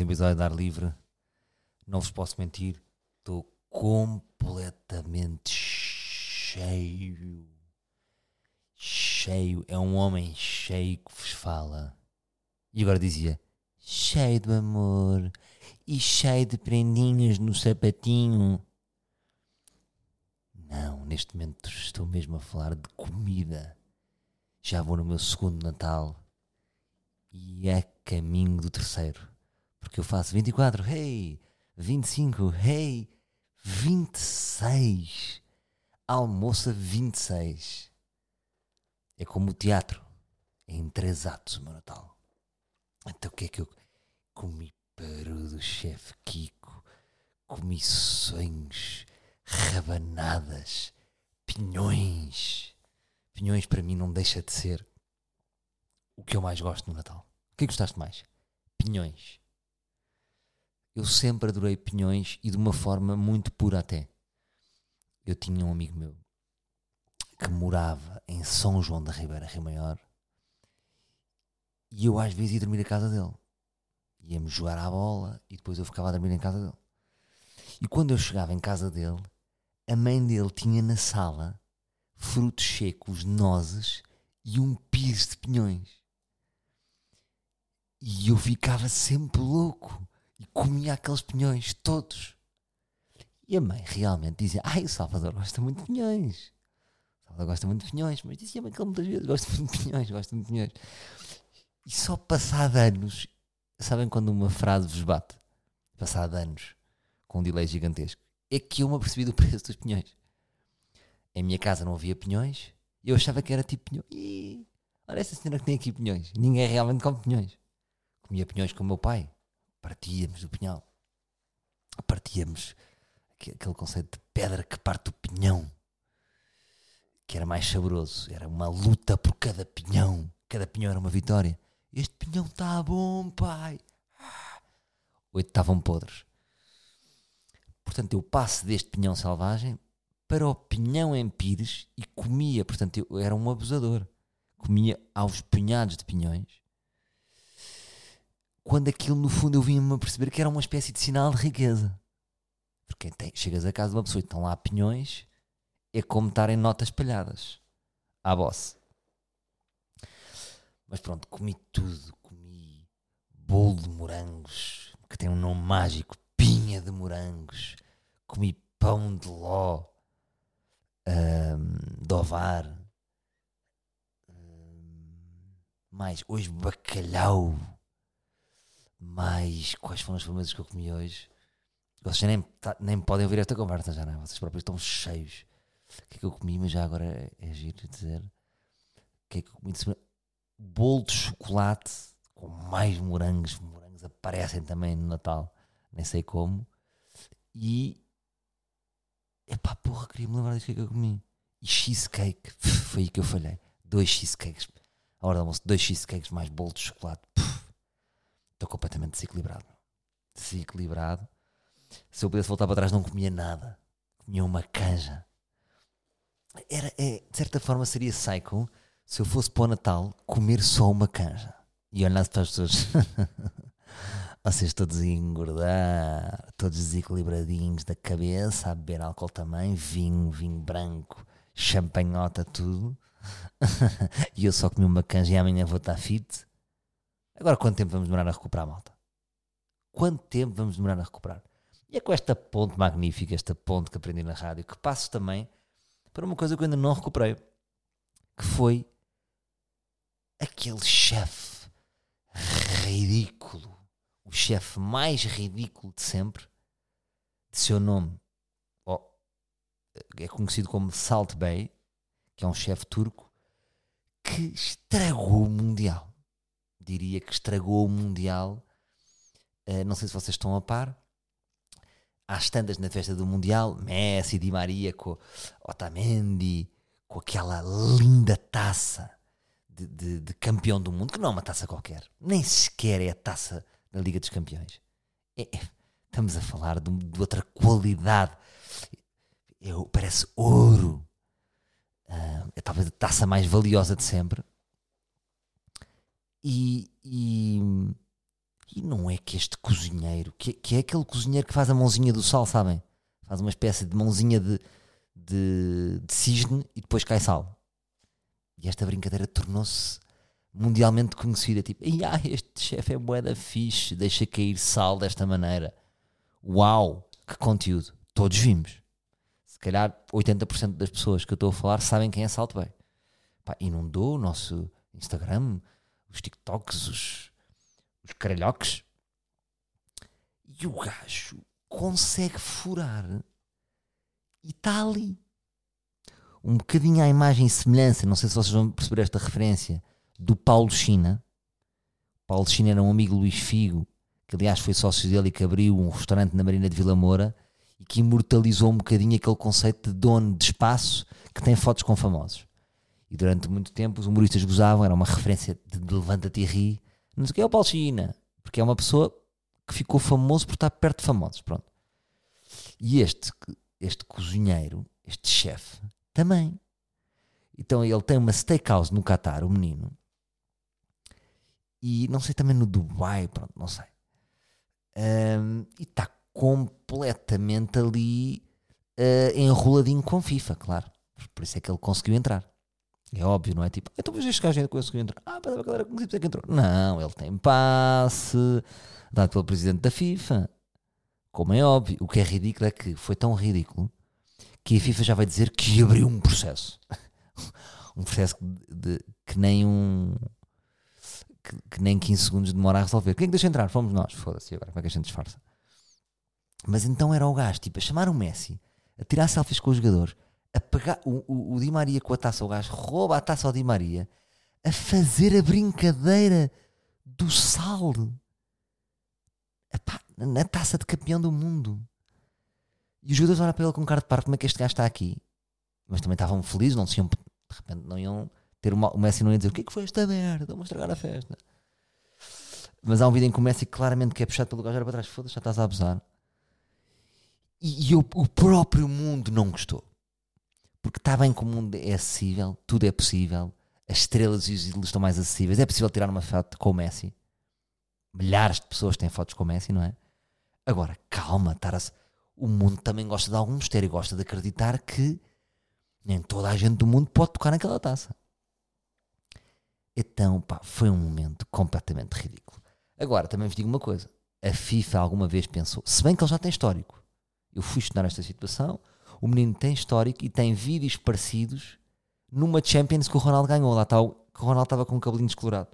um episódio de ar livre. Não vos posso mentir, estou completamente cheio. Cheio. É um homem cheio que vos fala. E agora dizia: cheio de amor e cheio de prendinhas no sapatinho. Não, neste momento estou mesmo a falar de comida. Já vou no meu segundo Natal e é caminho do terceiro. Porque eu faço 24, hey, 25, hey, 26. Almoça 26. É como o teatro. É em três atos o meu Natal. Então o que é que eu comi peru do chefe Kiko? Comi sonhos, rabanadas, pinhões. Pinhões para mim não deixa de ser o que eu mais gosto no Natal. O que é que gostaste mais? Pinhões. Eu sempre adorei pinhões e de uma forma muito pura até. Eu tinha um amigo meu que morava em São João da Ribeira, Rio Maior, e eu às vezes ia dormir à casa dele. Íamos jogar à bola e depois eu ficava a dormir em casa dele. E quando eu chegava em casa dele, a mãe dele tinha na sala frutos secos, nozes e um piso de pinhões. E eu ficava sempre louco e comia aqueles pinhões todos. E a mãe realmente dizia: Ai, o Salvador gosta muito de pinhões. O Salvador gosta muito de pinhões, mas dizia-me ele muitas vezes gosta muito de pinhões, gosta muito de pinhões. E só passado anos, sabem quando uma frase vos bate? Passado anos, com um delay gigantesco, é que eu me apercebi do preço dos pinhões. Em minha casa não havia pinhões, eu achava que era tipo pinhões. Ih, olha essa senhora que tem aqui pinhões. Ninguém realmente come pinhões comia pinhões com o meu pai. Partíamos do pinhal. Partíamos aquele conceito de pedra que parte do pinhão. Que era mais saboroso. Era uma luta por cada pinhão. Cada pinhão era uma vitória. Este pinhão está bom, pai. Oito estavam podres. Portanto, eu passo deste pinhão selvagem para o pinhão em pires e comia. Portanto, eu era um abusador. Comia aos punhados de pinhões quando aquilo no fundo eu vinha-me a perceber que era uma espécie de sinal de riqueza. Porque tem, chegas a casa de uma pessoa e estão lá pinhões, é como estar em notas espalhadas à boss. Mas pronto, comi tudo. Comi bolo de morangos, que tem um nome mágico, pinha de morangos. Comi pão de ló, um, de ovar. Um, mais, hoje bacalhau mais quais foram as famílias que eu comi hoje. Vocês nem, tá, nem podem ouvir esta conversa já, não é? Vocês próprios estão cheios. O que é que eu comi, mas já agora é, é giro dizer. O que é que eu comi de semana? Bolo de chocolate com mais morangos. Morangos aparecem também no Natal, nem sei como. E. Epá, porra, queria me lembrar disso que é que eu comi. E cheesecake. Foi aí que eu falhei. Dois cheesecakes. A hora do almoço, dois cheesecakes mais bolo de chocolate. Estou completamente desequilibrado. Desequilibrado. Se eu pudesse voltar para trás, não comia nada. Comia uma canja. Era, é, de certa forma, seria psycho se eu fosse para o Natal comer só uma canja. E olhasse para as pessoas. Vocês todos a engordar, todos desequilibradinhos da cabeça, a beber álcool também, vinho, vinho branco, champanhota, tudo. e eu só comi uma canja e amanhã vou estar fit. Agora, quanto tempo vamos demorar a recuperar, malta? Quanto tempo vamos demorar a recuperar? E é com esta ponte magnífica, esta ponte que aprendi na rádio, que passo também para uma coisa que eu ainda não recuperei, que foi aquele chefe ridículo, o chefe mais ridículo de sempre, de seu nome, oh, é conhecido como Salt Bay, que é um chefe turco, que estragou o Mundial diria que estragou o Mundial. Uh, não sei se vocês estão a par. Às tantas na festa do Mundial, Messi, Di Maria, com Otamendi, com aquela linda taça de, de, de, campeão do mundo, que não é uma taça qualquer, nem sequer é a taça da Liga dos Campeões. É, é, estamos a falar de, de outra qualidade. É, parece ouro. Uh, é talvez a taça mais valiosa de sempre. E, e, E não é que este cozinheiro, que, que é aquele cozinheiro que faz a mãozinha do sal, sabem? Faz uma espécie de mãozinha de, de, de cisne e depois cai sal. E esta brincadeira tornou-se mundialmente conhecida. Tipo, ah, este chefe é moeda fixe, deixa cair sal desta maneira. Uau, que conteúdo. Todos vimos. Se calhar 80% das pessoas que eu estou a falar sabem quem é Salt Bay. Pá, inundou o nosso Instagram, os TikToks, os, os. E o gajo consegue furar e está ali. Um bocadinho à imagem e semelhança, não sei se vocês vão perceber esta referência, do Paulo China. Paulo China era um amigo Luís Figo, que aliás foi sócio dele e que abriu um restaurante na Marina de Vila Moura e que imortalizou um bocadinho aquele conceito de dono de espaço que tem fotos com famosos. E durante muito tempo os humoristas gozavam, era uma referência de, de levanta-te e ri. Não sei o que é o Paulo China, porque é uma pessoa que ficou famoso por estar perto de famosos. Pronto. E este, este cozinheiro, este chefe, também. Então ele tem uma steakhouse no Qatar, o menino. E não sei também no Dubai, pronto, não sei. Um, e está completamente ali uh, enroladinho com FIFA, claro. Por isso é que ele conseguiu entrar. É óbvio, não é? Tipo, então mas este gajo ainda conseguiu entrar. Ah, para a galera que que entrou. Não, ele tem passe dado pelo presidente da FIFA. Como é óbvio. O que é ridículo é que foi tão ridículo que a FIFA já vai dizer que abriu um processo. um processo de, de, que nem um. Que, que, nem 15 segundos demora a resolver. Quem é que deixa entrar? Fomos nós. Foda-se agora, como é que a gente disfarça? Mas então era o gajo, tipo, a chamar o Messi, a tirar selfies com os jogadores, a pegar o, o, o Di Maria com a taça, o gajo rouba a taça ao Di Maria, a fazer a brincadeira do sal Epá, na taça de campeão do mundo. E os jogadores olham para ele com cara de par, como é que este gajo está aqui? Mas também estavam felizes, não iam, de repente não iam ter uma, o Messi não ia dizer o que é que foi esta merda, vamos estragar a festa. Mas há um vídeo em que o Messi claramente que é puxado pelo gajo era para trás, foda-se, já estás a abusar. E, e o, o próprio mundo não gostou. Porque está bem que o mundo é acessível, tudo é possível, as estrelas e os ídolos estão mais acessíveis, é possível tirar uma foto com o Messi. Milhares de pessoas têm fotos com o Messi, não é? Agora, calma, -se. o mundo também gosta de algum mistério, gosta de acreditar que nem toda a gente do mundo pode tocar naquela taça. Então, pá, foi um momento completamente ridículo. Agora, também vos digo uma coisa: a FIFA alguma vez pensou, se bem que ele já tem histórico, eu fui estudar esta situação, o menino tem histórico e tem vídeos parecidos numa Champions que o Ronaldo ganhou. Lá está o, que o Ronaldo estava com o cabelinho descolorado.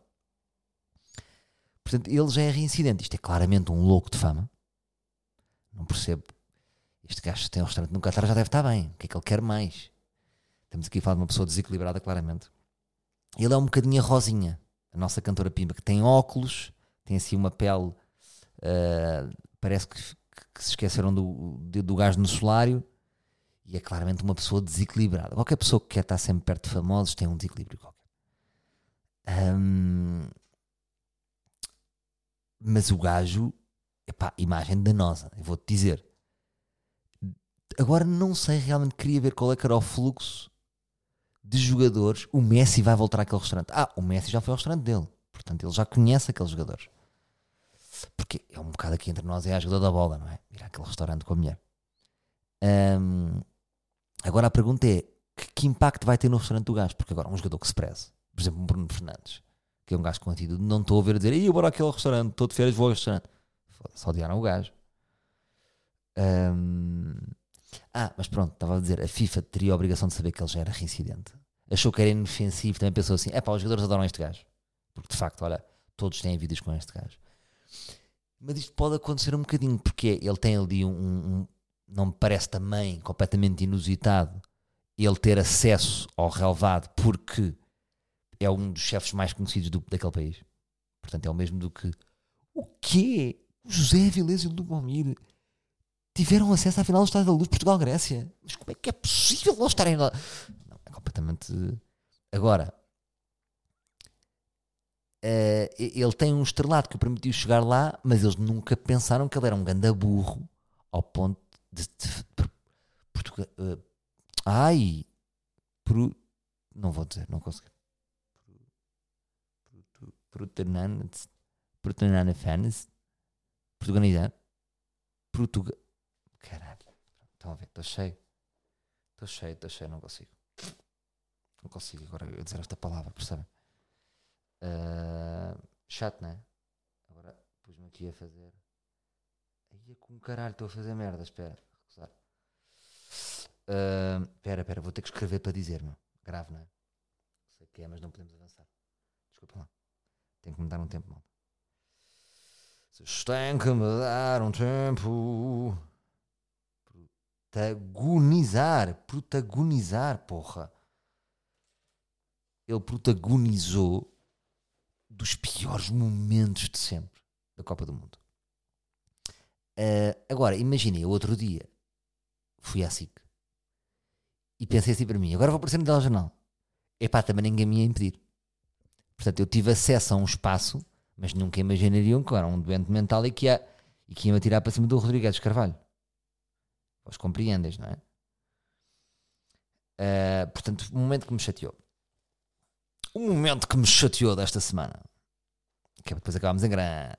Portanto, ele já é reincidente. Isto é claramente um louco de fama. Não percebo. Este gajo tem um restaurante no Qatar já deve estar bem. O que é que ele quer mais? Estamos aqui a falar de uma pessoa desequilibrada, claramente. Ele é um bocadinho a Rosinha, a nossa cantora Pimba, que tem óculos, tem assim uma pele. Uh, parece que, que, se esqueceram do, do, do gás no solário e é claramente uma pessoa desequilibrada. Qualquer pessoa que quer estar sempre perto de famosos tem um desequilíbrio qualquer. Um, mas o gajo, epá, imagem danosa, vou-te dizer. Agora não sei realmente, queria ver qual é que era o fluxo de jogadores. O Messi vai voltar àquele restaurante. Ah, o Messi já foi ao restaurante dele. Portanto, ele já conhece aqueles jogadores. Porque é um bocado aqui entre nós, é a ajuda da bola, não é? Ir àquele restaurante com a mulher. Um, agora a pergunta é: que, que, impacto vai ter no restaurante do gajo? Porque agora um jogador que se preze, por exemplo, um Bruno Fernandes, que é um gajo com atitude, não estou a ver dizer, eu vou àquele restaurante, estou de férias, vou ao restaurante. Só odiaram o gajo. Um, ah, mas pronto, estava a dizer, a FIFA teria a obrigação de saber que ele já era reincidente. Achou que era inofensivo, também pensou assim, é pá, os jogadores adoram este gajo. Porque de facto, olha, todos têm vídeos com este gajo. Mas isto pode acontecer um bocadinho, porque ele tem ali um, um não me parece também completamente inusitado ele ter acesso ao relevado porque é um dos chefes mais conhecidos do, daquele país. Portanto, é o mesmo do que o quê? José e o Lubomir tiveram acesso à final do Estádio da Luz Portugal-Grécia. Mas como é que é possível não estarem lá? Não, é completamente. Agora, uh, ele tem um estrelado que o permitiu chegar lá, mas eles nunca pensaram que ele era um ganda burro ao ponto de. de, Portugal. Uh, ai! Pro, não vou dizer, não consegui. Portugal fans. Portuganizar. Portugal. Caralho. Estão a ver? Estou cheio. Estou cheio, estou cheio, não consigo. Não consigo agora dizer esta palavra, percebem? Uh, chato, não é? Agora pus-me aqui a fazer. É com caralho, estou a fazer merda, espera. Recusar. Uh, espera, espera, vou ter que escrever para dizer, meu. Grave, não é? Sei que é, mas não podemos avançar. Desculpa lá. Tenho que me dar um tempo, mal. Vocês têm que me dar um tempo. Protagonizar. Protagonizar, porra. Ele protagonizou dos piores momentos de sempre da Copa do Mundo. Uh, agora, imaginei, outro dia fui à SIC e pensei assim para mim: agora vou aparecer no telejornal. Epá, também ninguém me ia impedir. Portanto, eu tive acesso a um espaço, mas nunca imaginariam que era um doente mental e que ia, e que ia me atirar para cima do Rodrigues Carvalho. Vós compreendes, não é? Uh, portanto, o momento que me chateou. O momento que me chateou desta semana. Que é depois acabámos em grande.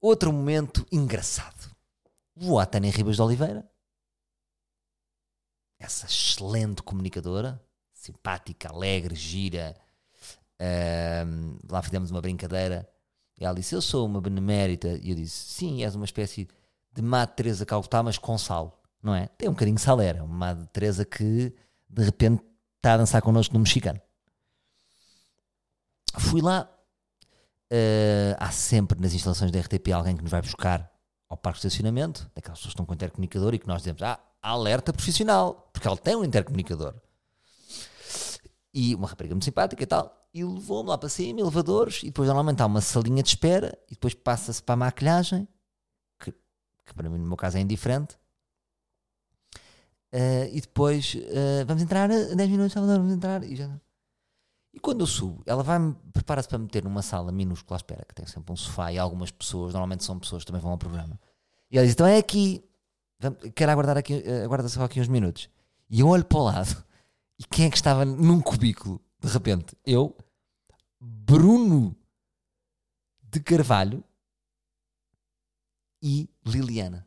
Outro momento engraçado. Vou à Tânia Ribas de Oliveira. Essa excelente comunicadora simpática, alegre, gira. Uh, lá fizemos uma brincadeira. E ela disse: Eu sou uma benemérita. E eu disse: Sim, és uma espécie de Madre Teresa Calcutá, mas com sal, não é? Tem um bocadinho de salera. Uma Madre Teresa que de repente está a dançar connosco no mexicano. Fui lá. Uh, há sempre nas instalações da RTP alguém que nos vai buscar ao parque de estacionamento, daquelas pessoas que estão com intercomunicador e que nós dizemos: Ah, alerta profissional, porque ele tem um intercomunicador. E uma rapariga muito simpática e tal. E levou-me lá para cima, elevadores, e depois normalmente há uma salinha de espera, e depois passa-se para a maquilhagem, que, que, para mim no meu caso é indiferente. Uh, e depois uh, vamos entrar 10 minutos, vamos entrar. E, já... e quando eu subo, ela vai-me prepara-se para meter numa sala minúscula à espera, que tem sempre um sofá e algumas pessoas, normalmente são pessoas que também vão ao programa. E ela diz: Então é aqui, quero aguardar aqui, uh, aguarda só aqui uns minutos. E eu olho para o lado e quem é que estava num cubículo? De repente, eu, Bruno de Carvalho e Liliana.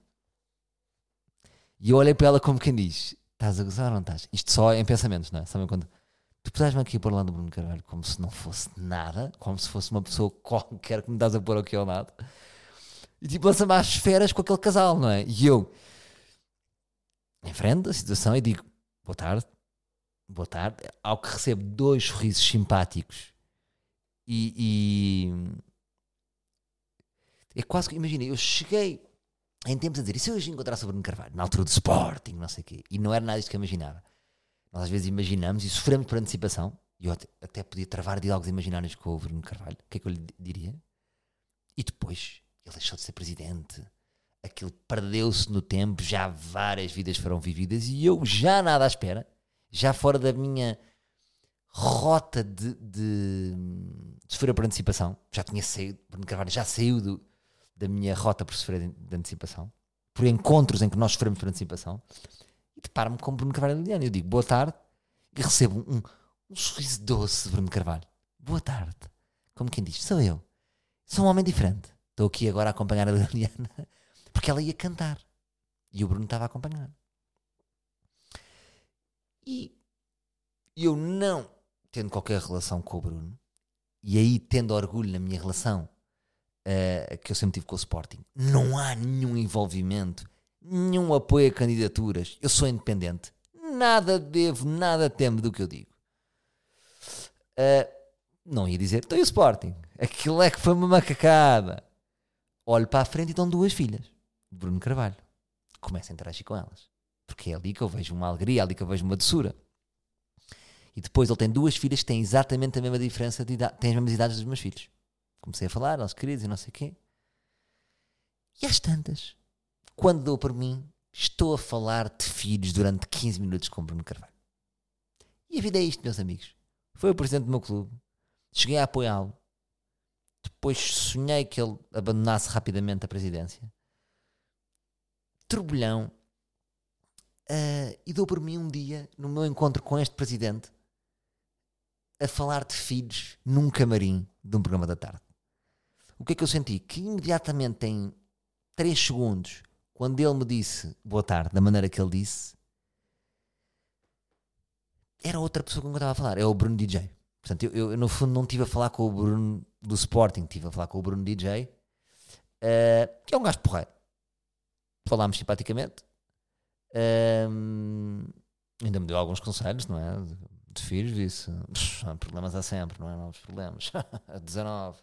E eu olhei para ela como quem diz: Estás a gozar ou não estás? Isto só em pensamentos, não é? Sabem quando. Tu puseres-me aqui por lá do Bruno Carvalho como se não fosse nada, como se fosse uma pessoa qualquer que me estás a pôr aqui ao lado. E tipo, lança-me às esferas com aquele casal, não é? E eu, em frente da situação, e digo: Boa tarde, boa tarde, ao que recebo dois sorrisos simpáticos e, e é quase que, imagina, eu cheguei em tempos a dizer, e se eu hoje encontrasse o Bruno Carvalho, na altura do Sporting, não sei o quê, e não era nada disto que eu imaginava. Nós às vezes imaginamos e sofremos por antecipação, e eu até, podia travar diálogos imaginários com o Bruno Carvalho, o que é que eu lhe diria? E depois, ele deixou de ser presidente, aquilo perdeu-se no tempo, já várias vidas foram vividas, e eu já nada à espera, já fora da minha rota de, de, de sofrer por antecipação, já tinha saído, Bruno Carvalho já saiu do, da minha rota por sofrer de, de, antecipação, por encontros em que nós sofremos por antecipação, e deparo-me com Bruno Carvalho Liliano. Eu digo boa tarde e recebo um, um sorriso doce de Bruno Carvalho. Boa tarde. Como quem diz, sou eu. Sou um homem diferente. Estou aqui agora a acompanhar a Liliana porque ela ia cantar e o Bruno estava a acompanhar. E eu não tendo qualquer relação com o Bruno, e aí tendo orgulho na minha relação uh, que eu sempre tive com o Sporting, não há nenhum envolvimento, nenhum apoio a candidaturas. Eu sou independente, nada devo, nada temo do que eu digo. Uh, não ia dizer, estou o Sporting. Aquilo é que foi uma macacada. Olho para a frente e estão duas filhas, Bruno Carvalho. Começo a interagir com elas. Porque é ali que eu vejo uma alegria, é ali que eu vejo uma doçura. E depois ele tem duas filhas que têm exatamente a mesma diferença de idade, têm as mesmas idades dos meus filhos. Comecei a falar aos queridos e não sei o quê. E às tantas, quando dou por mim, estou a falar de filhos durante 15 minutos com Bruno Carvalho. E a vida é isto, meus amigos. Foi o presidente do meu clube. Cheguei a apoiá-lo. Depois sonhei que ele abandonasse rapidamente a presidência. Turbilhão Uh, e dou por mim um dia, no meu encontro com este presidente, a falar de filhos num camarim de um programa da tarde. O que é que eu senti? Que imediatamente em 3 segundos, quando ele me disse boa tarde, da maneira que ele disse, era outra pessoa com quem eu estava a falar, é o Bruno DJ. Portanto, eu, eu, no fundo não estive a falar com o Bruno do Sporting, estive a falar com o Bruno DJ, uh, que é um gajo porreiro. Falámos simpaticamente. Uh, ainda me deu alguns conselhos, não é? De, filhos, disse: problemas há sempre, não é? Novos problemas. 19.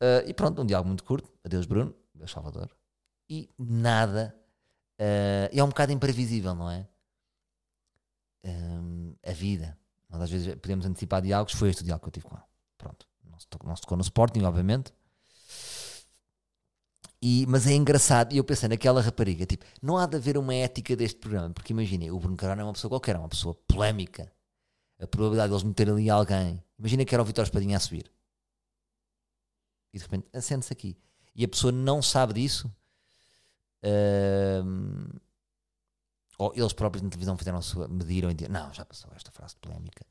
Uh, e pronto, um diálogo muito curto. Adeus, Bruno. Adeus, Salvador. E nada. Uh, é um bocado imprevisível, não é? Um, a vida. Nós às vezes podemos antecipar diálogos. Foi este o diálogo que eu tive com ele. Pronto. Não se tocou, não se tocou no Sporting, obviamente. E, mas é engraçado, e eu pensei naquela rapariga, tipo, não há de haver uma ética deste programa, porque imaginem, o Bruno Carvalho é uma pessoa qualquer, é uma pessoa polémica. A probabilidade de eles meterem ali alguém, imagina que era o Vitor Espadinha a subir e de repente acende-se aqui e a pessoa não sabe disso, uh, ou eles próprios na televisão fizeram sua, mediram e disseram, não, já passou esta frase polémica.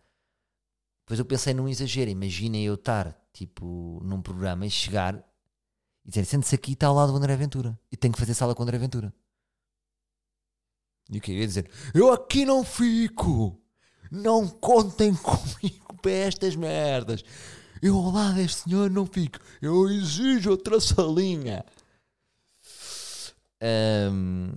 Depois eu pensei num exagero, imaginem eu estar tipo num programa e chegar e dizer, sente-se aqui está ao lado do André Ventura e tenho que fazer sala com o André Ventura. E o que eu ia dizer? Eu aqui não fico! Não contem comigo para estas merdas! Eu ao lado deste senhor não fico. Eu exijo outra salinha. Um,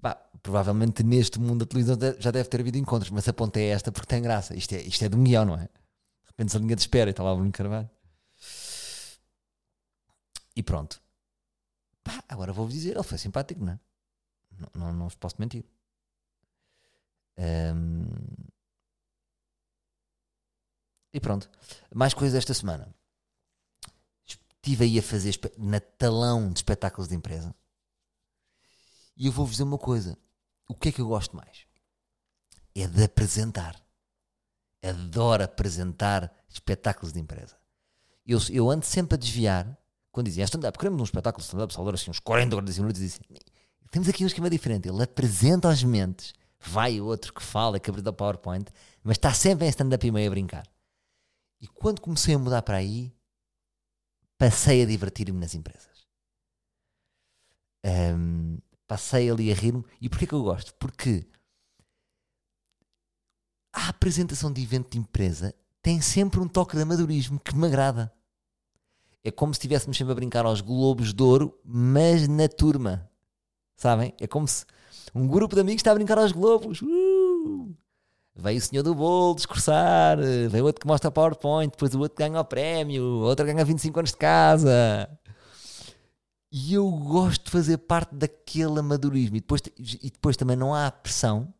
pá, provavelmente neste mundo da televisão já deve ter havido encontros, mas a ponta é esta porque tem graça. Isto é, isto é de um guião, não é? De repente a linha de espera e está lá o Bruno Carvalho. E pronto. Pá, agora vou-vos dizer, ele foi simpático, não é? Não, não, não vos posso mentir. Um, e pronto. Mais coisas esta semana. Estive aí a fazer na talão de espetáculos de empresa. E eu vou-vos dizer uma coisa. O que é que eu gosto mais? É de apresentar. Adoro apresentar espetáculos de empresa. Eu, eu ando sempre a desviar. Quando dizem é stand-up, queremos um espetáculo de stand-up, Salvador, assim, uns 40, 45 minutos, e dizem, temos aqui um esquema diferente. Ele apresenta aos mentes, vai outro que fala, que abre da PowerPoint, mas está sempre em stand-up e meio a brincar. E quando comecei a mudar para aí, passei a divertir-me nas empresas. Um, passei ali a rir-me. E porquê que eu gosto? Porque a apresentação de evento de empresa tem sempre um toque de amadorismo que me agrada. É como se estivéssemos sempre a brincar aos Globos de Ouro, mas na turma. Sabem? É como se um grupo de amigos está a brincar aos Globos. Uh! Veio o senhor do bolo discursar, veio outro que mostra PowerPoint, depois o outro ganha o prémio, outro ganha 25 anos de casa. E eu gosto de fazer parte daquele amadorismo. E depois, e depois também não há pressão,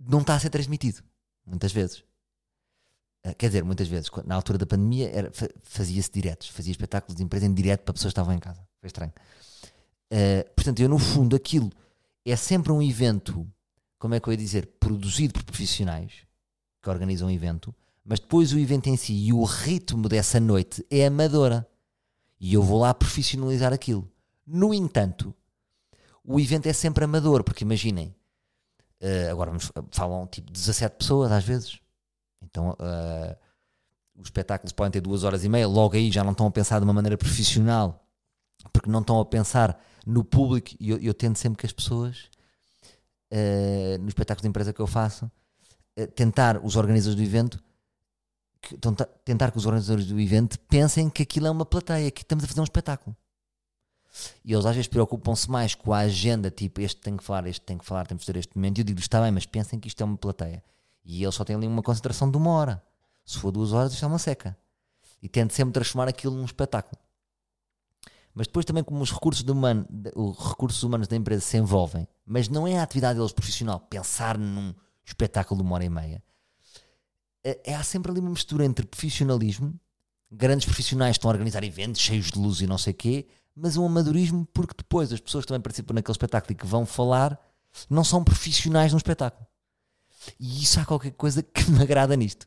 não está a ser transmitido, muitas vezes. Ah, quer dizer, muitas vezes, na altura da pandemia, fazia-se diretos, fazia espetáculos de empresa em direto para pessoas que estavam em casa. Foi estranho. Uh, portanto, eu, no fundo, aquilo é sempre um evento como é que eu ia dizer, produzido por profissionais que organizam um evento, mas depois o evento em si e o ritmo dessa noite é amadora. E eu vou lá profissionalizar aquilo. No entanto, o evento é sempre amador, porque imaginem, uh, agora vamos, falam tipo 17 pessoas às vezes. Então uh, os espetáculos podem ter duas horas e meia, logo aí já não estão a pensar de uma maneira profissional, porque não estão a pensar no público. E eu, eu tento sempre que as pessoas uh, no espetáculo de empresa que eu faço, uh, tentar os organizadores do evento que, tentar que os organizadores do evento pensem que aquilo é uma plateia, que estamos a fazer um espetáculo. E eles às vezes preocupam-se mais com a agenda, tipo, este tem que falar, este tem que falar, temos que ter este momento. E eu digo, está bem, mas pensem que isto é uma plateia. E eles só têm ali uma concentração de uma hora. Se for duas horas, isto é uma seca. E tento sempre transformar aquilo num espetáculo. Mas depois também como os recursos, humano, os recursos humanos da empresa se envolvem, mas não é a atividade deles profissional pensar num espetáculo de uma hora e meia. É, é, há sempre ali uma mistura entre profissionalismo, grandes profissionais estão a organizar eventos cheios de luz e não sei o quê, mas um amadorismo porque depois as pessoas que também participam naquele espetáculo e que vão falar não são profissionais no espetáculo. E isso há qualquer coisa que me agrada nisto.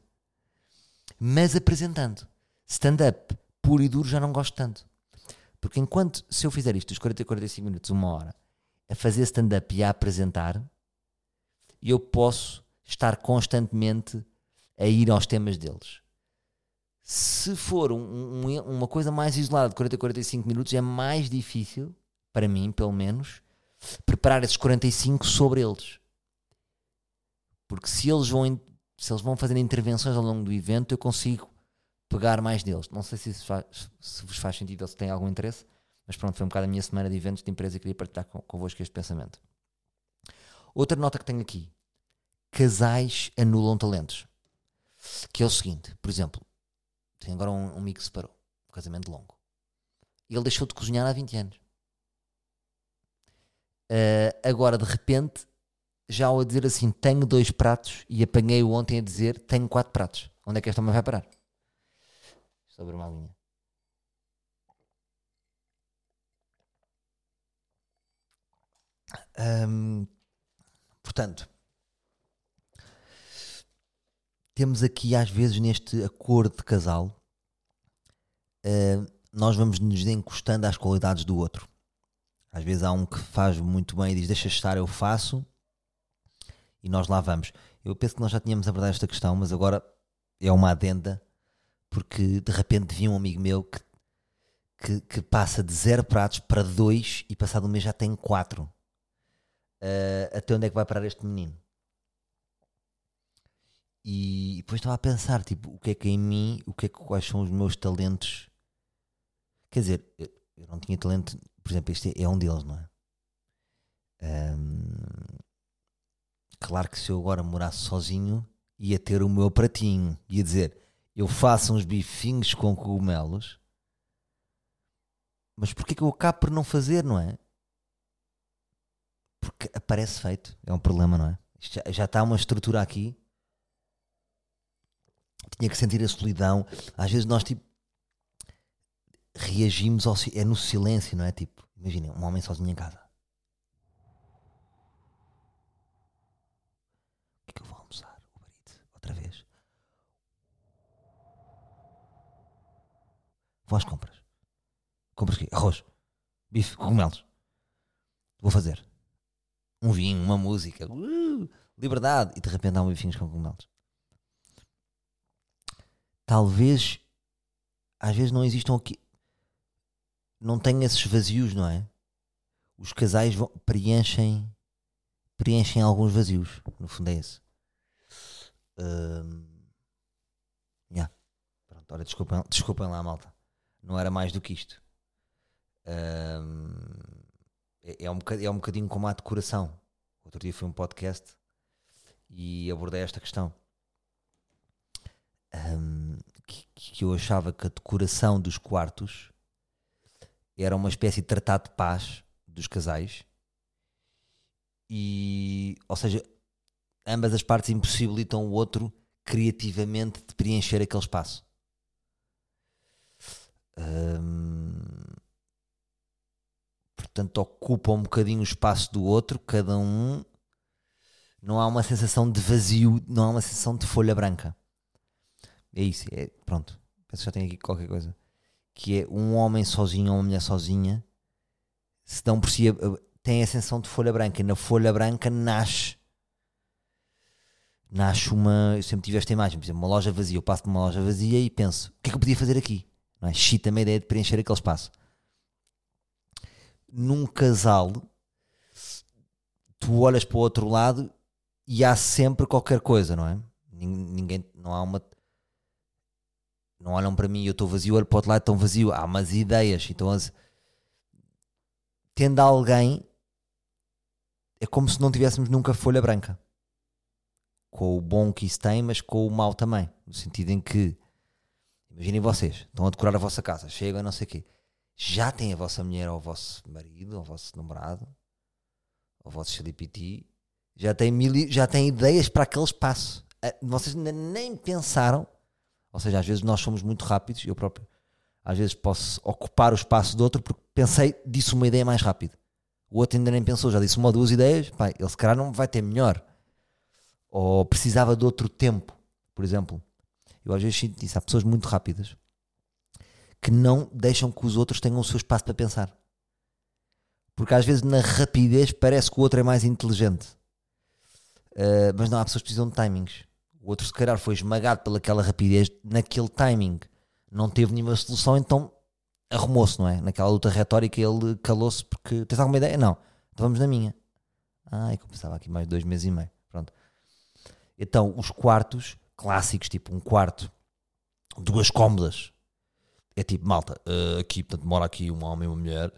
Mas apresentando stand-up puro e duro já não gosto tanto. Porque enquanto, se eu fizer isto, os 40 45 minutos, uma hora, a fazer stand-up e a apresentar, eu posso estar constantemente a ir aos temas deles. Se for um- um- uma coisa mais isolada de 40 a 45 minutos, é mais difícil, para mim, pelo menos, preparar esses 45 sobre eles. Porque se eles vão, se eles vão fazendo intervenções ao longo do evento, eu consigo pegar mais deles. Não sei se, isso faz- se vos faz sentido ou se tem algum interesse, mas pronto, foi um bocado a minha semana de eventos de empresa e queria partilhar convosco este pensamento. Outra nota que tenho aqui: casais anulam talentos. Que é o seguinte, por exemplo, tem agora um, um amigo que se separou, um casamento longo. Ele deixou de cozinhar há 20 anos. Ah, agora, de repente, já ao dizer assim, tenho dois pratos e apanhei-o ontem a dizer, tenho quatro pratos. Onde é que esta homem vai parar? Sobre uma linha. Hum, portanto, temos aqui às vezes neste acordo de casal, hum, nós vamos nos encostando às qualidades do outro. Às vezes há um que faz muito bem e diz: Deixa estar, eu faço, e nós lá vamos. Eu penso que nós já tínhamos abordado esta questão, mas agora é uma adenda, porque de repente vi um amigo meu que, que, que passa de zero pratos para dois e passado um mês já tem quatro. Ah, até onde é que vai parar este menino? E depois estava a pensar, tipo, o que é que é em mim, o que é que, quais são os meus talentos? Quer dizer, eu, não tinha talento, por exemplo, este é, é um deles, não é? Ahm, claro que se eu agora morasse sozinho, ia ter o meu pratinho, ia dizer, eu faço uns bifinhos com cogumelos, mas porquê que eu acabo por não fazer, não é? Porque aparece feito, é um problema, não é? Já, já está uma estrutura aqui. Tinha que sentir a solidão. Às vezes nós tipo reagimos ao é no silêncio, não é? Tipo, imaginem, um homem sozinho em casa. O que é que eu vou almoçar? Uber Eats, outra vez. Vou às compras. Compras o quê? Arroz, bife, cogumelos. Vou fazer um vinho, uma música, uh, liberdade, e de repente há um bifinhos com cogumelos. Talvez, às vezes não existam aqui, não tem esses vazios, não é? Os casais vão, preenchem, preenchem alguns vazios, no fundo é esse. Hum, yeah. Pronto, olha, desculpem, desculpem lá, malta. Não era mais do que isto. Hum, é, é um bocadinho, é um bocadinho como a decoração. Outro dia foi um podcast e abordei esta questão. Ahm, que, que eu achava que a decoração dos quartos era uma espécie de tratado de paz dos casais. E, ou seja, ambas as partes impossibilitam o outro criativamente de preencher aquele espaço. Portanto ocupa um bocadinho o espaço do outro, cada um. Não há uma sensação de vazio, não há uma sensação de folha branca. É isso, é, pronto. Penso que já tenho aqui qualquer coisa. Que é um homem sozinho ou uma mulher sozinha, se dão por si, tem a sensação de folha branca. E na folha branca nasce. Nasce uma. Eu sempre tive esta imagem, por exemplo, uma loja vazia. Eu passo por uma loja vazia e penso: o que é que eu podia fazer aqui? Não é? Chita-me a ideia de preencher aquele espaço num casal, tu olhas para o outro lado e há sempre qualquer coisa, não é? Nin- Ninguém, não há uma. Não olham para mim e eu estou vazio, olho para o outro lado estão vazio. Há umas ideias. Então, as, tendo alguém, é como se não tivéssemos nunca folha branca. Com o bom que isso tem, mas com o mau também. No sentido em que, imaginem vocês, estão a decorar a vossa casa, chegam, não sei o quê já tem a vossa mulher ou o vosso marido, ou o vosso namorado, ou o vosso CDPT, já tem, mil, já tem ideias para aquele espaço. Ah, Vocês nem pensaram, ou seja, às vezes nós somos muito rápidos, eu próprio, às vezes posso ocupar o espaço do outro porque pensei, disse uma ideia mais rápido. O outro ainda nem pensou, já disse uma ou duas ideias, pá, ele se calhar não vai ter melhor. Ou precisava de outro tempo, por exemplo. Eu às vezes sinto isso, há pessoas muito rápidas que não deixam que os outros tenham o seu espaço para pensar. Porque às vezes na rapidez parece que o outro é mais inteligente. Uh, mas não há pessoas que precisam de timings. O outro, se calhar, foi esmagado pelaquela rapidez naquele timing. Não teve nenhuma solução, então arrumou-se, não é? Naquela luta retórica ele calou-se porque tens alguma ideia? Não. Então vamos na minha. Ai, que eu pensava aqui mais dois meses e meio. Pronto. Então, os quartos clássicos, tipo um quarto, duas cômodas. É tipo, malta, uh, aqui, portanto, mora aqui um homem e uma mulher.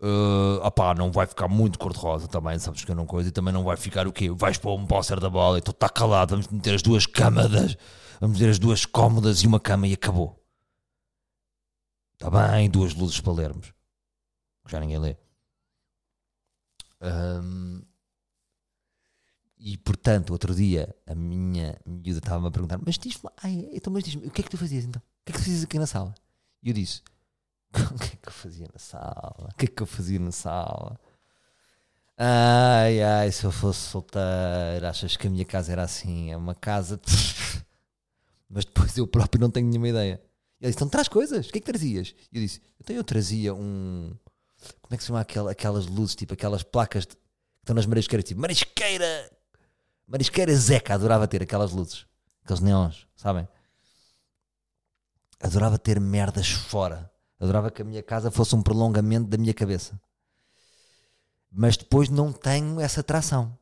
Uh, opá, não vai ficar muito cor-de-rosa também, sabes que eu não coisa. E também não vai ficar o quê? Vais pôr um póster da bola, então está calado, vamos meter as duas câmaras, vamos meter as duas cómodas e uma cama e acabou. Está bem, duas luzes para lermos. Já ninguém lê. Um, e portanto, outro dia, a minha miúda estava-me a perguntar: Mas diz-me, então, mas diz-me, o que é que tu fazias então? O que é que tu fazias aqui na sala? E eu disse: O que é que eu fazia na sala? O que é que eu fazia na sala? Ai, ai, se eu fosse solteiro, achas que a minha casa era assim? É uma casa. De... Mas depois eu próprio não tenho nenhuma ideia. E ele disse: Então traz coisas, o que é que trazias? E eu disse: Então eu trazia um. Como é que se chama aquela, aquelas luzes, tipo aquelas placas de... que estão nas marisqueiras, tipo marisqueira Marisqueira Zeca, adorava ter aquelas luzes, aqueles neons, sabem? Adorava ter merdas fora. Adorava que a minha casa fosse um prolongamento da minha cabeça. Mas depois não tenho essa tração.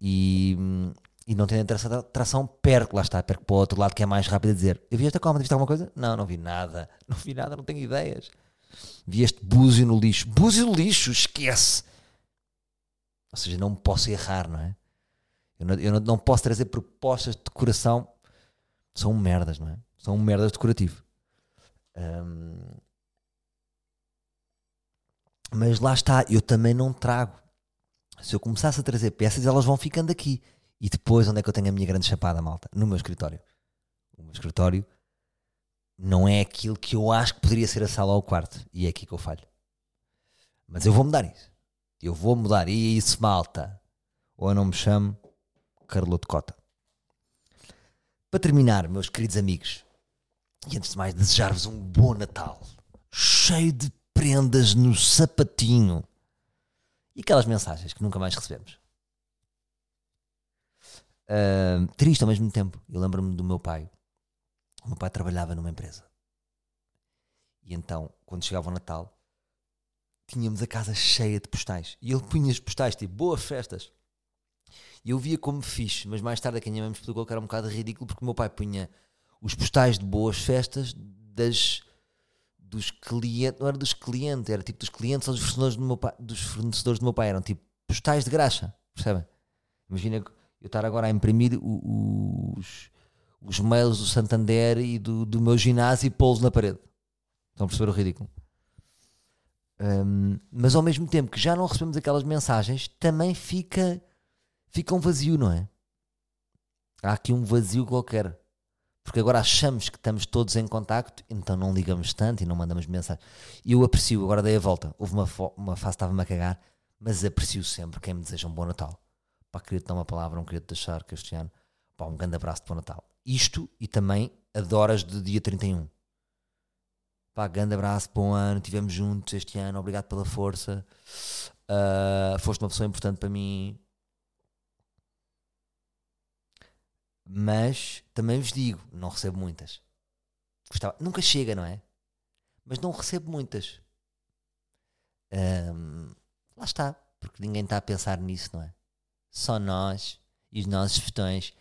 E, e não tendo essa tração, perco, lá está, perco para o outro lado que é mais rápido a dizer: Eu vi esta cómoda, viste alguma coisa? Não, não vi nada, não vi nada, não tenho ideias. Vi este búzio no lixo. Búzio no lixo, esquece. Ou seja, não posso errar, não é? Eu não, eu não, posso trazer propostas de decoração. São merdas, não é? São merdas decorativo. Um, mas lá está, eu também não trago. Se eu começasse a trazer peças, elas vão ficando aqui. E depois, onde é que eu tenho a minha grande chapada, malta? No meu escritório. O meu escritório não é aquilo que eu acho que poderia ser a sala ou o quarto. E é aqui que eu falho. Mas eu vou mudar isso. Eu vou mudar. E isso, malta. Ou eu não me chamo Carloto Cota. Para terminar, meus queridos amigos, e antes de mais, desejar-vos um bom Natal. Cheio de prendas no sapatinho. E aquelas mensagens que nunca mais recebemos. Uh, triste ao mesmo tempo. Eu lembro-me do meu pai. O meu pai trabalhava numa empresa. E então, quando chegava o Natal, tínhamos a casa cheia de postais. E ele punha as postais, tipo, boas festas. E eu via como fixe, mas mais tarde a quem me explicou que era um bocado ridículo porque o meu pai punha os postais de boas festas das dos clientes, não era dos clientes, era tipo dos clientes ou dos fornecedores do meu pai, dos fornecedores do meu pai, eram tipo postais de graxa, percebem? Imagina eu estar agora a imprimir os, os mails do Santander e do, do meu ginásio e pô-los na parede. Estão a perceber o ridículo? Um, mas ao mesmo tempo que já não recebemos aquelas mensagens, também fica, fica um vazio, não é? Há aqui um vazio qualquer. Porque agora achamos que estamos todos em contacto, então não ligamos tanto e não mandamos mensagem. E eu aprecio, agora dei a volta. Houve uma, uma fase estava-me a cagar, mas aprecio sempre quem me deseja um bom Natal. Pá, queria te dar uma palavra, não queria te deixar que este ano. Pá, um grande abraço de bom Natal. Isto e também adoras de dia 31 Pá, grande abraço, bom ano, estivemos juntos este ano, obrigado pela força. Uh, foste uma pessoa importante para mim. Mas também vos digo, não recebo muitas. Gostava, nunca chega, não é? Mas não recebo muitas. Um, lá está, porque ninguém está a pensar nisso, não é? Só nós e os nossos fetões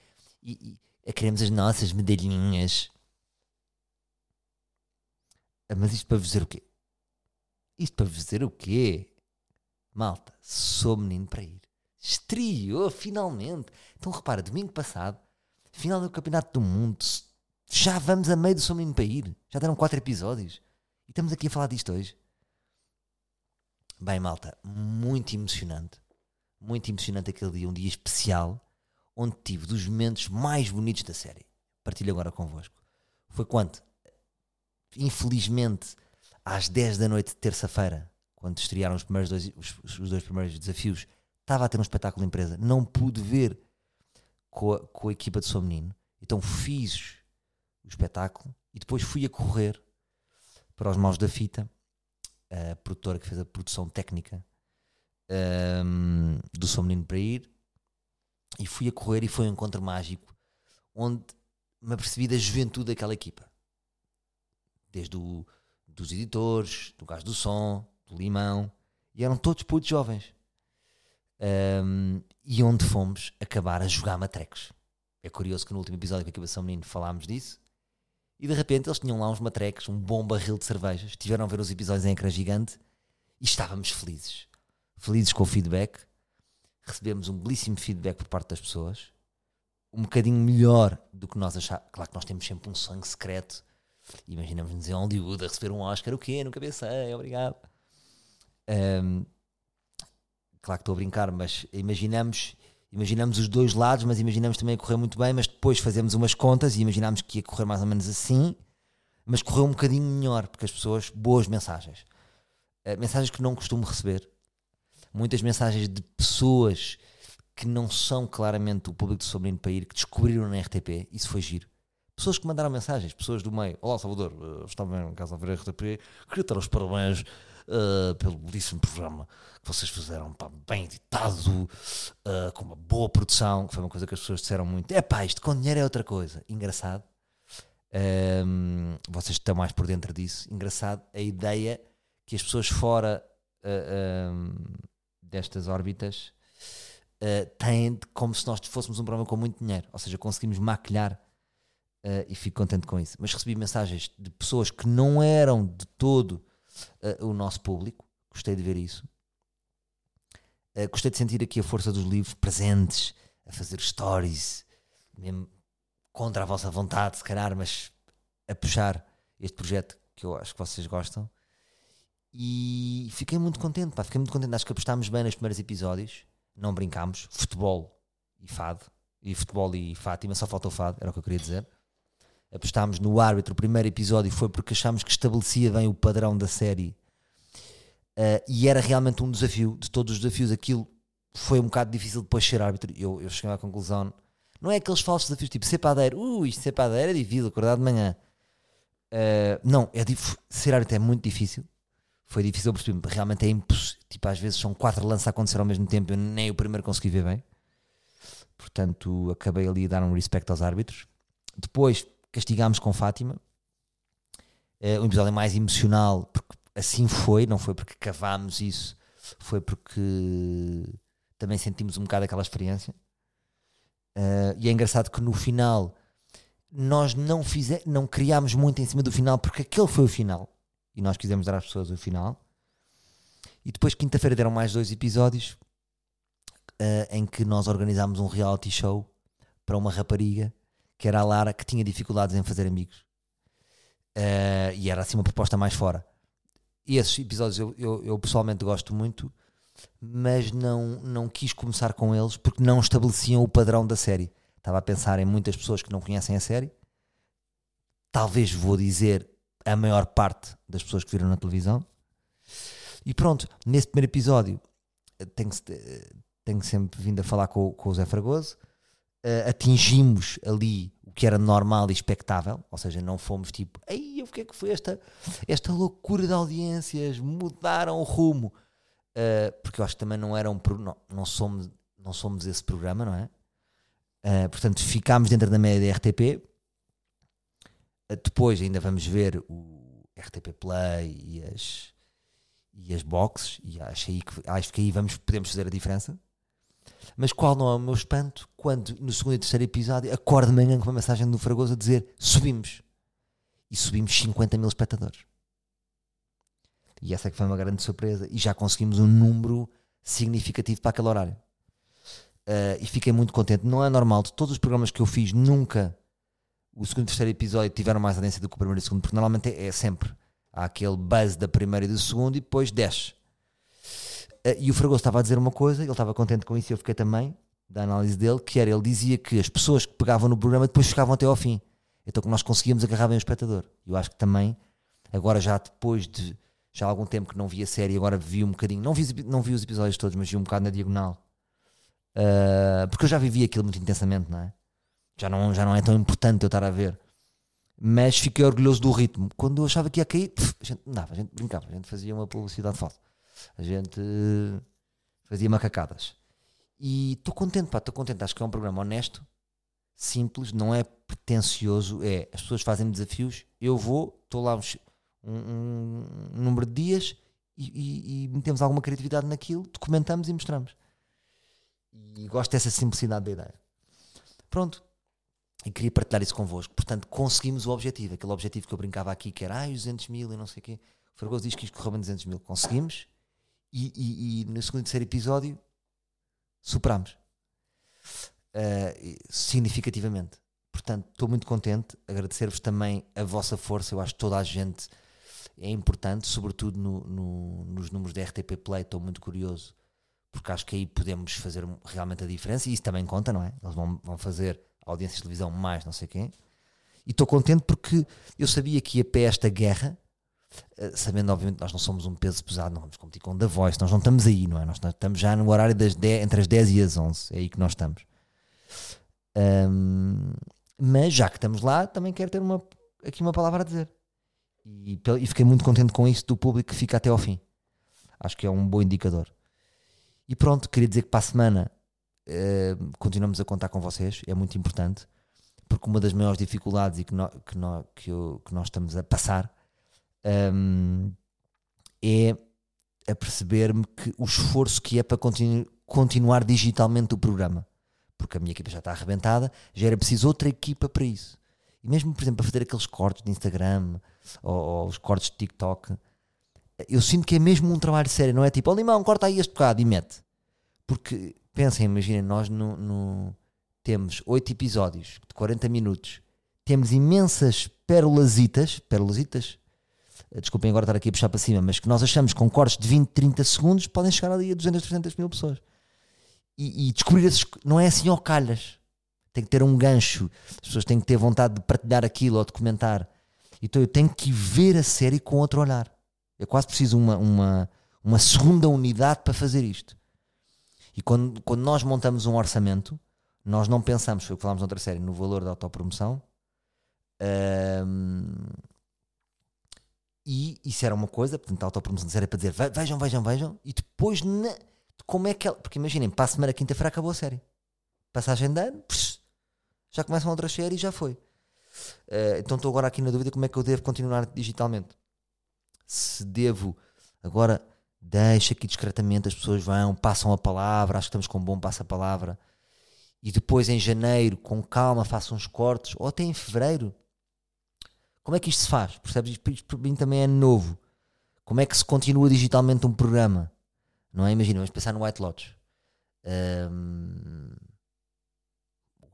e, e queremos as nossas medalhinhas mas isto para vos dizer o quê? Isto para vos dizer o quê? Malta, sou menino para ir. Estreou, finalmente. Então repara, domingo passado, final do Campeonato do Mundo, já vamos a meio do Sou Menino para ir. Já deram quatro episódios. E estamos aqui a falar disto hoje. Bem, malta, muito emocionante. Muito emocionante aquele dia, um dia especial, onde tive dos momentos mais bonitos da série. Partilho agora convosco. Foi quando infelizmente, às 10 da noite de terça-feira, quando estrearam os, primeiros dois, os, os, dois primeiros desafios, estava a ter um espetáculo de empresa, não pude ver com a, com a equipa de Sou Menino, então fiz o espetáculo e depois fui a correr para os Maus da Fita, a produtora que fez a produção técnica um, do Sou Menino para ir, E fui a correr e foi um encontro mágico onde me apercebi da juventude daquela equipa. Desde o, dos editores, do gajo do som, do limão, e eram todos putos jovens. Um, e onde fomos acabar a jogar matrecos. É curioso que no último episódio com a Equipação Menino falámos disso. E de repente eles tinham lá uns matrecos, um bom barril de cervejas. Tiveram a ver os episódios em ecrã gigante e estávamos felizes. Felizes com o feedback. Recebemos um belíssimo feedback por parte das pessoas. Um bocadinho melhor do que nós achávamos. Claro que nós temos sempre um sonho secreto. Imaginamos-nos em Hollywood a receber um Oscar. O quê? Nunca pensei. Obrigado. Um, claro que estou a brincar, mas imaginamos imaginamos os dois lados, mas imaginamos também a correr muito bem, mas depois fazemos umas contas e imaginamos que ia correr mais ou menos assim, mas correu um bocadinho melhor, porque as pessoas, boas mensagens. Uh, mensagens que não costumo receber. Muitas mensagens de pessoas que não são claramente o público do Sobrinho para ir, que descobriram na RTP, isso foi giro. Pessoas que mandaram mensagens, pessoas do meio. Olá, Salvador, uh, estava em casa a ver a RTP, queria dar os parabéns uh, pelo belíssimo programa que vocês fizeram, pá, bem editado, uh, com uma boa produção, que foi uma coisa que as pessoas disseram muito. É pá, isto com dinheiro é outra coisa. Engraçado. Um, vocês estão mais por dentro disso. Engraçado a ideia que as pessoas fora uh, um, destas órbitas uh, têm como se nós fôssemos um programa com muito dinheiro. Ou seja, conseguimos maquilhar uh, e fico contente com isso. Mas recebi mensagens de pessoas que não eram de todo uh, o nosso público. Gostei de ver isso. Uh, gostei de sentir aqui a força dos livros presentes, a fazer stories, mesmo contra a vossa vontade, se calhar, mas a puxar este projeto que eu acho que vocês gostam. E fiquei muito contente, pá, fiquei muito contente. Acho que apostámos bem nos primeiros episódios, não brincámos. Futebol e fado, e futebol e Fátima, só faltou fado, era o que eu queria dizer apostámos no árbitro, o primeiro episódio foi porque achámos que estabelecia bem o padrão da série uh, e era realmente um desafio, de todos os desafios, aquilo foi um bocado difícil depois ser árbitro. Eu, eu cheguei à conclusão, não é aqueles falsos desafios tipo ser padeiro, uh, isto ser padeiro é difícil, acordar de manhã. Uh, não, é ser árbitro é muito difícil. Foi difícil perceber, realmente é impossível. Tipo, às vezes são quatro lances a acontecer ao mesmo tempo, eu nem o primeiro consegui ver bem. Portanto, acabei ali a dar um respeito aos árbitros. Depois, castigámos com Fátima. Uh, um episódio mais emocional, porque assim foi, não foi porque cavámos isso, foi porque também sentimos um bocado aquela experiência. Uh, e é engraçado que no final nós não, fize, não criámos muito em cima do final, porque aquele foi o final. E nós quisemos dar às pessoas o final. E depois, quinta-feira, deram mais dois episódios uh, em que nós organizámos um reality show para uma rapariga que era a Lara, que tinha dificuldades em fazer amigos. Uh, e era assim uma proposta mais fora. E esses episódios eu, eu, eu, pessoalmente gosto muito, mas não, não quis começar com eles porque não estabeleciam o padrão da série. Estava a pensar em muitas pessoas que não conhecem a série. Talvez vou dizer a maior parte das pessoas que viram na televisão. E pronto, nesse primeiro episódio tenho, tenho sempre vindo a falar com, com o Zé Fragoso uh, atingimos ali o que era normal e expectável, ou seja, não fomos tipo, ei, o que é que foi esta, esta loucura de audiências, mudaram o rumo, uh, porque eu acho que também não era um não, não somos não somos esse programa, não é? Uh, portanto, ficámos dentro da média da RTP. depois ainda vamos ver o RTP Play e as, e as boxes, e acho, aí que, acho que aí vamos, podemos fazer a diferença. Mas qual não é o meu espanto quando no segundo e terceiro episódio acordo de manhã com uma mensagem do Fragoso a dizer subimos. E subimos 50 mil espectadores. E essa é que foi uma grande surpresa. E já conseguimos um número significativo para aquele horário. Uh, e fiquei muito contente. Não é normal, de todos os programas que eu fiz, nunca o segundo e terceiro episódio tiveram mais audiência do que o primeiro e o segundo, porque normalmente é, é sempre. Há aquele buzz da primeira e do segundo e depois desce. Eh, e o Fragoso estava a dizer uma coisa, ele estava contente com isso e eu fiquei também, da análise dele, que era, ele dizia que as pessoas que pegavam no programa depois ficavam até ao fim. Então que nós conseguíamos agarrar bem o espectador. Eu acho que também, agora já depois de já há algum tempo que não vi a série, agora vi um bocadinho, não vi, não vi os episódios todos, mas vi um bocado na diagonal. Uh, porque eu já vivi aquilo muito intensamente, não é? Já não, já não é tão importante eu estar a ver. Mas fiquei orgulhoso do ritmo. Quando eu achava que ia cair, pff, a gente não dava, a gente brincava, a gente fazia uma publicidade falsa a gente fazia macacadas. E estou contente, estou contente. Acho que é um programa honesto, simples, não é pretencioso. É as pessoas fazem desafios, eu vou, estou lá uns, um, um, número de dias e, e, e metemos alguma criatividade naquilo, documentamos e mostramos. E gosto dessa simplicidade da ideia. Pronto. E queria partilhar isso convosco. Portanto, conseguimos o objetivo. Aquele objetivo que eu brincava aqui, que era ah, os 200 mil e não sei o quê. O Fragoso diz que isto correu bem 200 mil. Conseguimos. E, e, e no segundo e terceiro episódio superámos. Uh, significativamente. Portanto, estou muito contente. Agradecer-vos também a vossa força. Eu acho que toda a gente é importante, sobretudo no, no, nos números da RTP Play. Estou muito curioso porque acho que aí podemos fazer realmente a diferença e isso também conta, não é? Eles vão, vão fazer audiências de televisão mais não sei quem. E estou contente porque eu sabia que ia para esta guerra, sabendo, obviamente, nós não somos um peso pesado, não vamos competir com The Voice, nós não estamos aí, não é? Nós estamos já no horário das 10, entre as 10 e as 11, é aí que nós estamos. Um, mas já que estamos lá, também quero ter uma, aqui uma palavra a dizer. E, e fiquei muito contente com isso do público que fica até ao fim. Acho que é um bom indicador. E pronto, queria dizer que para a semana uh, continuamos a contar com vocês, é muito importante, porque uma das maiores dificuldades e que, no, que, no, que, eu, que, nós estamos a passar um, é a perceber-me que o esforço que é para continu, continuar digitalmente o programa, porque a minha equipa já está arrebentada, já era preciso outra equipa para isso. E mesmo, por exemplo, para fazer aqueles cortes de Instagram ou, ou os cortes de TikTok, eu sinto que é mesmo um trabalho sério, não é tipo, ó limão, corta aí este bocado e mete. Porque, pensem, imaginem, nós no, no, temos 8 episódios de 40 minutos, temos imensas pérolasitas, pérolasitas, desculpem agora estar aqui a puxar para cima, mas que nós achamos com cortes de 20, 30 segundos podem chegar ali a 200, 300 mil pessoas. E, e descobrir esses, não é assim ao calhas. Tem que ter um gancho, as pessoas têm que ter vontade de partilhar aquilo ou de comentar. Então eu tenho que ver a série com outro olhar. Eu quase preciso uma, uma, uma segunda unidade para fazer isto. E quando, quando nós montamos um orçamento, nós não pensamos, foi o que falámos noutra série, no valor da autopromoção. Um, e isso era uma coisa, portanto, a autopromoção era para dizer vejam, vejam, vejam, e depois na, como é que ela. Porque imaginem, para a semana quinta-feira acabou a série. Passagem de ano, psh, já começam outras séries e já foi. Uh, então estou agora aqui na dúvida como é que eu devo continuar digitalmente se devo agora deixa aqui discretamente as pessoas vão, passam a palavra, acho que estamos com um bom passa-palavra e depois em janeiro, com calma, façam uns cortes, ou até em fevereiro. Como é que isto se faz? Percebes? Isto para mim também é novo. Como é que se continua digitalmente um programa? Não é? Imagina, vamos pensar no White Lodge. Um,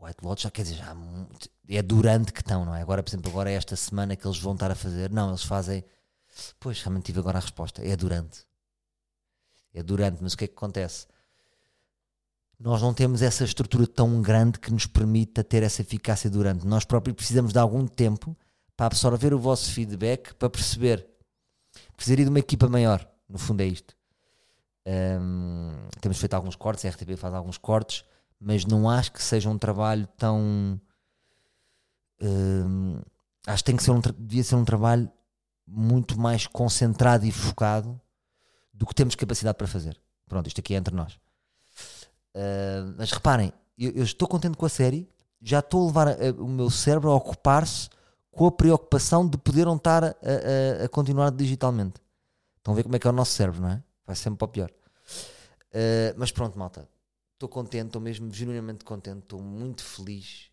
White Lodge já quer dizer, já é durante que estão, não é? Agora, por exemplo, agora é esta semana que eles vão estar a fazer. Não, eles fazem Pois, realmente tive agora a resposta. É durante. É durante, mas o que é que acontece? Nós não temos essa estrutura tão grande que nos permita ter essa eficácia durante. Nós próprios precisamos de algum tempo para absorver o vosso feedback, para perceber. Precisaria de uma equipa maior, no fundo é isto. Um, temos feito alguns cortes, a RTP faz alguns cortes, mas não acho que seja um trabalho tão. Um, acho que tem que ser um, devia ser um trabalho muito mais concentrado e focado do que temos capacidade para fazer. Pronto, isto aqui é entre nós. Uh, mas reparem, eu, eu, estou contente com a série, já estou a levar a, a, o meu cérebro a ocupar-se com a preocupação de poder não estar a, a, continuar digitalmente. Estão a ver como é que é o nosso cérebro, não é? Vai sempre para o pior. Uh, mas pronto, malta. Estou contente, estou mesmo genuinamente contente, estou muito feliz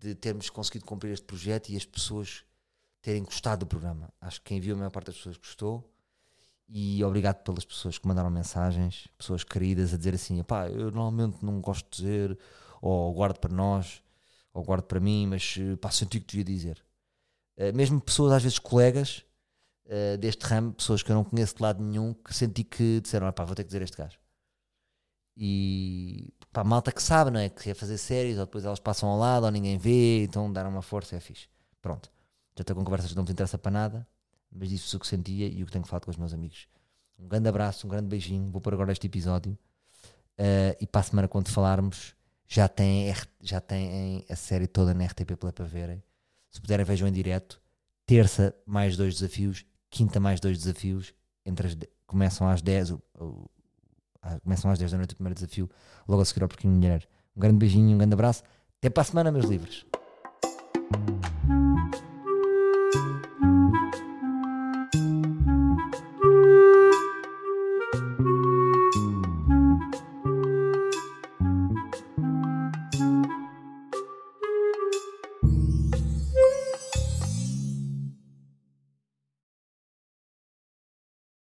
de termos conseguido cumprir este projeto e as pessoas terem gostado do programa. Acho que quem viu, a maior parte das pessoas gostou. E obrigado pelas pessoas que mandaram mensagens, pessoas queridas, a dizer assim: pá, eu normalmente não gosto de dizer, ou guardo para nós, ou guardo para mim, mas pá, senti que devia dizer. Uh, mesmo pessoas, às vezes colegas uh, deste ramo, pessoas que eu não conheço de lado nenhum, que senti que disseram: pá, vou ter que dizer este gajo. E pá, malta que sabe, não é? Que quer fazer séries, ou depois elas passam ao lado, ou ninguém vê, então dar uma força é fixe. Pronto já estou com conversas que não te interessa para nada, mas disse o que sentia e o que tenho falado com os meus amigos. Um grande abraço, um grande beijinho. Vou pôr agora este episódio uh, e para a semana, quando falarmos, já tem, já tem a série toda na RTP Play para verem. Se puderem, vejam em direto. Terça, mais dois desafios. Quinta, mais dois desafios. Entre as, começam às 10, o, o, Ah, Começam às 10 da noite o primeiro desafio, logo a seguir ao Porquinho Mulher. Um grande beijinho, um grande abraço. Até para a semana, meus livros.